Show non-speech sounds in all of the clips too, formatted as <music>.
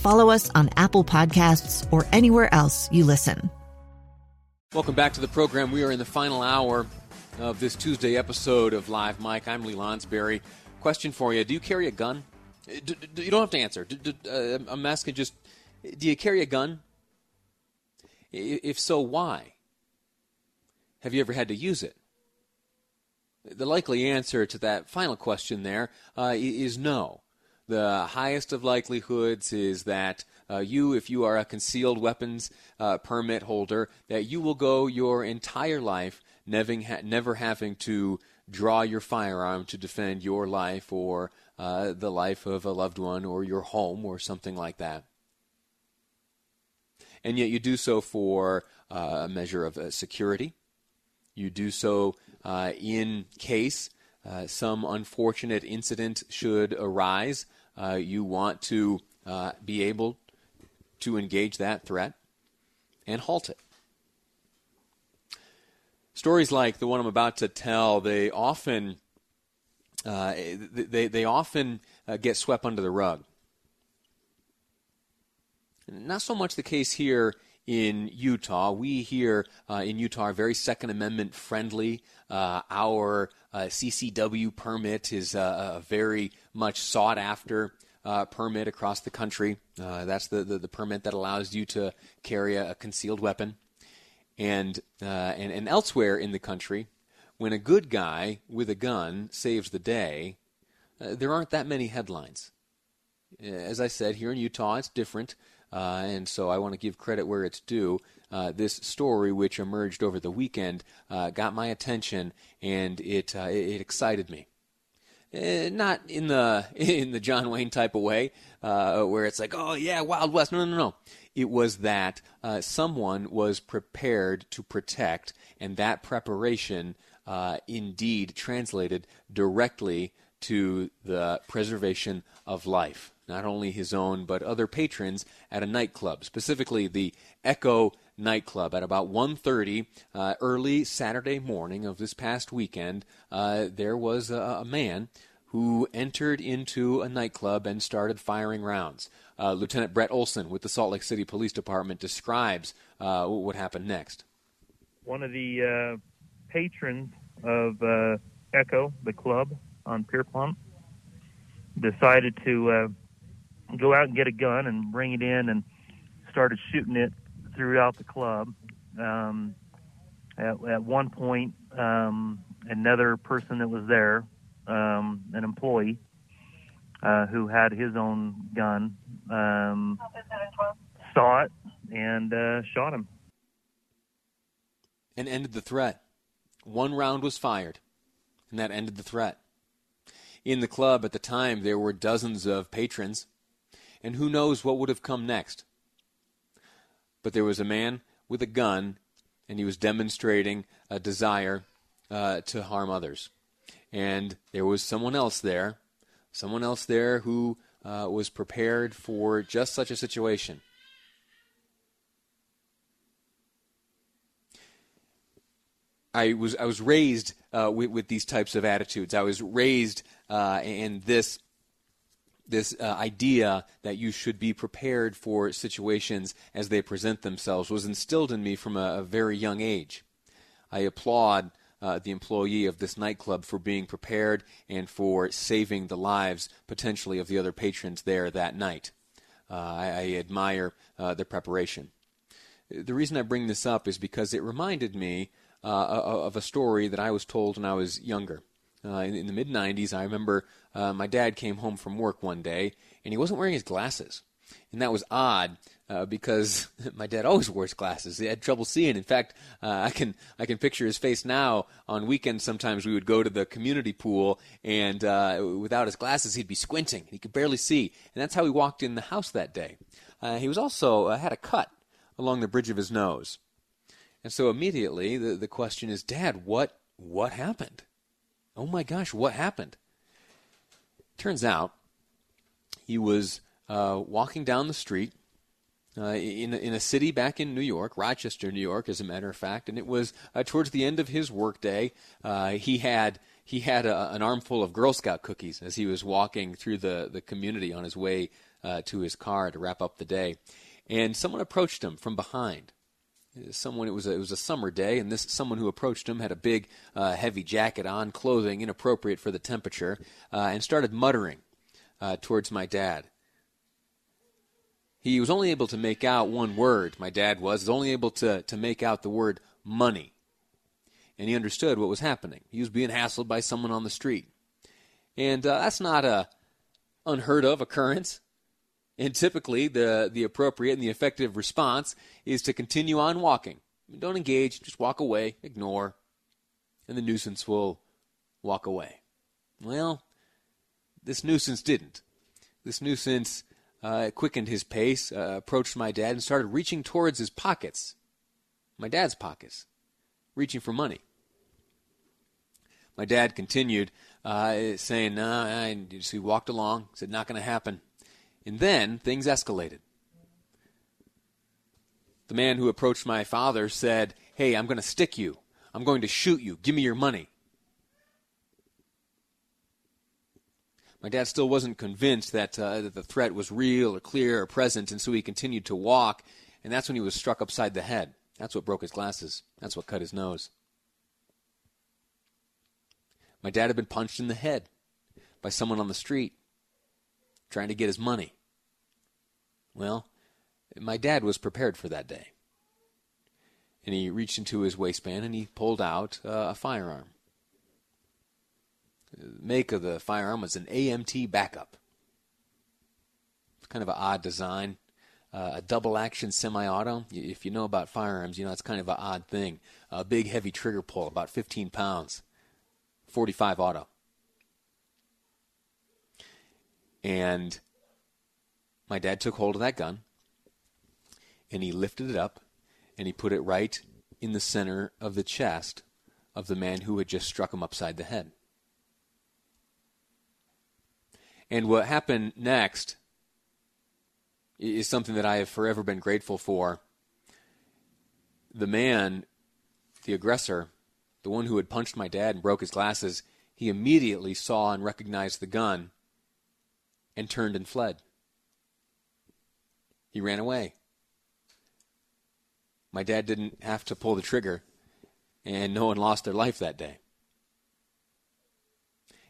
follow us on Apple Podcasts, or anywhere else you listen. Welcome back to the program. We are in the final hour of this Tuesday episode of Live Mic. I'm Lee Lonsberry. Question for you Do you carry a gun? D- d- you don't have to answer. D- uh, I'm asking just do you carry a gun? If so, why? Have you ever had to use it? The likely answer to that final question there uh, is no. The highest of likelihoods is that uh, you, if you are a concealed weapons uh, permit holder, that you will go your entire life never, ha- never having to draw your firearm to defend your life or uh, the life of a loved one or your home or something like that. And yet you do so for uh, a measure of uh, security. You do so uh, in case some unfortunate incident should arise. Uh, you want to be able to engage that threat and halt it. Stories like the one I'm about to tell, they often uh, they they often uh, get swept under the rug. Not so much the case here in Utah. We here uh, in Utah are very Second Amendment friendly. Uh, our uh, CCW permit is uh, a very much sought after uh, permit across the country. Uh, that's the, the, the, permit that allows you to carry a, a concealed weapon. And, and, and elsewhere in the country, when a good guy with a gun saves the day, there aren't that many headlines. As I said, here in Utah, it's different. Uh, and so I want to give credit where it's due. Uh, this story, which emerged over the weekend, uh, got my attention and it uh, it excited me. Uh, not in the <laughs> in the John Wayne type of way, uh, where it's like, oh yeah, Wild West. No, no, no. It was that someone was prepared to protect, and that preparation indeed translated directly to the preservation of life not only his own but other patrons at a nightclub, specifically the Echo nightclub at about 1.30 uh, early Saturday morning of this past weekend. Uh, there was a, a, man who entered into a nightclub and started firing rounds. Uh, Lieutenant Brett Olson with the Salt Lake City Police Department describes uh, what happened next. One of the uh, patrons of uh, Echo, the club on Pierpont, decided to go out and get a gun and bring it in and started shooting it throughout the club. Um, at, at one point, um, another person that was there, um, an employee uh, who had his own gun, um, saw it and uh, shot him. And ended the threat. One round was fired, and that ended the threat. In the club at the time, there were dozens of patrons and who knows what would have come next. But there was a man with a gun, and he was demonstrating a desire uh, to harm others. And there was someone else there, someone else there who uh, was prepared for just such a situation. I was I was raised uh, with, with, these types of attitudes. I was raised uh, in this this uh, idea that you should be prepared for situations as they present themselves was instilled in me from a, a very young age. I applaud uh, the employee of this nightclub for being prepared and for saving the lives potentially of the other patrons there that night. Uh, I, I, admire uh, their preparation. The reason I bring this up is because it reminded me uh, of a story that I was told when I was younger. Uh, in, in, the mid 90s, I remember uh, my dad came home from work one day and he wasn't wearing his glasses. And that was odd uh, because <laughs> my dad always wears glasses. He had trouble seeing. In fact, uh, I can I can picture his face now. On weekends, sometimes we would go to the community pool, and uh, without his glasses, he'd be squinting. He could barely see, and that's how he walked in the house that day. Uh, he was also had a cut along the bridge of his nose, and so immediately the the question is, Dad, what what happened? Oh my gosh, what happened? Turns out he was uh, walking down the street uh, in, in a city back in New York, Rochester, New York, as a matter of fact, and it was uh, towards the end of his workday. Uh, he had he had a, an armful of Girl Scout cookies as he was walking through the, the community on his way uh, to his car to wrap up the day, and someone approached him from behind. Someone it was a, it was a summer day, and this someone who approached him had a big, uh, heavy jacket on, clothing inappropriate for the temperature, and started muttering towards my dad. He was only able to make out one word, my dad was, was only able to, to make out the word money. And he understood what was happening. He was being hassled by someone on the street. And uh, that's not a unheard of occurrence. And typically, the, the appropriate and the effective response is to continue on walking. Don't engage, just walk away, ignore, and the nuisance will walk away. Well, this nuisance didn't. This nuisance uh, quickened his pace, uh, approached my dad, and started reaching towards his pockets, my dad's pockets, reaching for money. My dad continued, uh, saying, "No," and so he walked along, said, "Not going to happen." And then things escalated. The man who approached my father said, "Hey, I'm going to stick you. I'm going to shoot you. Give me your money." My dad still wasn't convinced that, uh, that the threat was real or clear or present, and so he continued to walk, and that's when he was struck upside the head. That's what broke his glasses. That's what cut his nose. My dad had been punched in the head by someone on the street trying to get his money. Well, my dad was prepared for that day. And he reached into his waistband and he pulled out uh, a firearm The make of the firearm was an AMT backup. It's kind of an odd design. Uh, a double action semi auto. If you know about firearms, you know it's kind of an odd thing. A big, heavy trigger pull, about 15 pounds. 45 auto. And my dad took hold of that gun and he lifted it up and he put it right in the center of the chest of the man who had just struck him upside the head. And what happened next is something that I have forever been grateful for. The man, the aggressor, the one who had punched my dad and broke his glasses, he immediately saw and recognized the gun and turned and fled. He ran away. My dad didn't have to pull the trigger, and no one lost their life that day.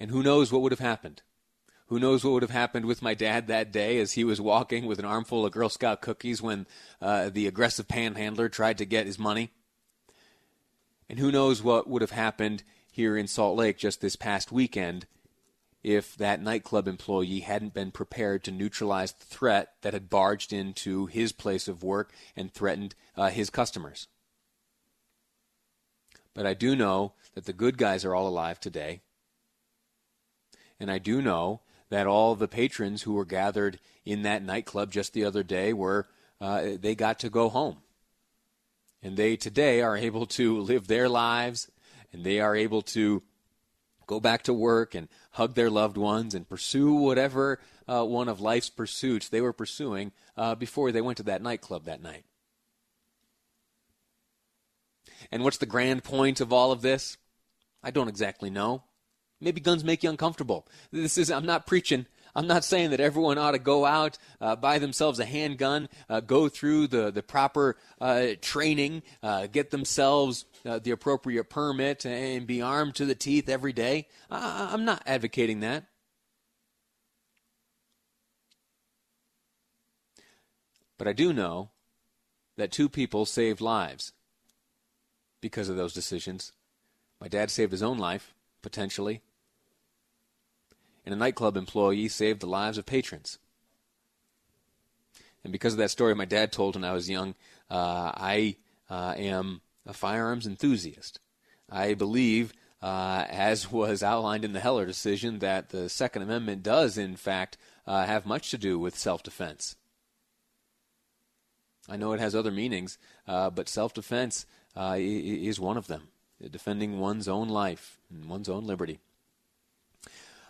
And who knows what would have happened? Who knows what would have happened with my dad that day as he was walking with an armful of Girl Scout cookies when uh, the aggressive panhandler tried to get his money? And who knows what would have happened here in Salt Lake just this past weekend if that nightclub employee hadn't been prepared to neutralize the threat that had barged into his place of work and threatened uh, his customers. But I do know that the good guys are all alive today. And I do know that all the patrons who were gathered in that nightclub just the other day were uh, they got to go home, and they today are able to <laughs> live their lives, and they are able to go back to work and hug their loved ones and pursue whatever uh, one of life's pursuits they were pursuing uh, before they went to that nightclub that night. And what's the grand point of all of this? I don't exactly know. Maybe guns make you uncomfortable. This is, I'm not preaching. I'm not saying that everyone ought to go out, uh, buy themselves a handgun, uh, go through the, the proper uh, training, uh, get themselves uh, the appropriate permit, and be armed to the teeth every day. I, I'm not advocating that. But I do know that two people saved lives because of those decisions. My dad saved his own life, potentially, and a nightclub employee saved the lives of patrons. And because of that story my dad told when I was young, uh, I uh, am a firearms enthusiast. I believe, uh, as was outlined in the Heller decision, that the Second Amendment does, in fact, uh, have much to do with self defense. I know it has other meanings, uh, but self defense uh, is one of them defending one's own life and one's own liberty.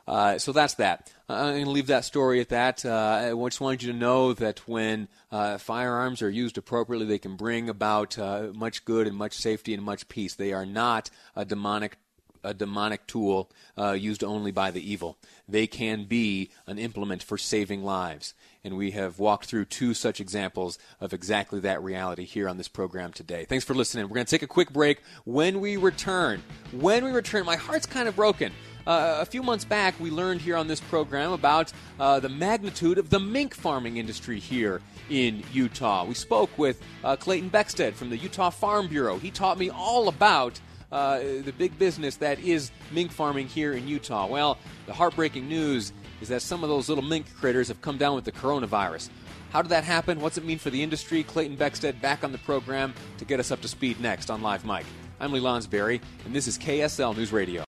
Uh, so that's that. I'm going to leave that story at that. Uh, I just wanted you to know that when uh, firearms are used appropriately, they can bring about uh, much good and much safety and much peace. They are not a demonic a demonic tool uh, used only by the evil. They can be an implement for saving lives. And we have walked through two such examples of exactly that reality here on this program today. Thanks for listening. We're going to take a quick break. When we return, when we return, my heart's kind of broken. Uh, a few months back, we learned here on this program about uh, the magnitude of the mink farming industry here in Utah. We spoke with uh, Clayton Beckstead from the Utah Farm Bureau. He taught me all about uh, the big business that is mink farming here in Utah. Well, the heartbreaking news is that some of those little mink critters have come down with the coronavirus. How did that happen? What's it mean for the industry? Clayton Beckstead back on the program to get us up to speed next on Live Mic. I'm Lee Lonsberry, and this is KSL News Radio.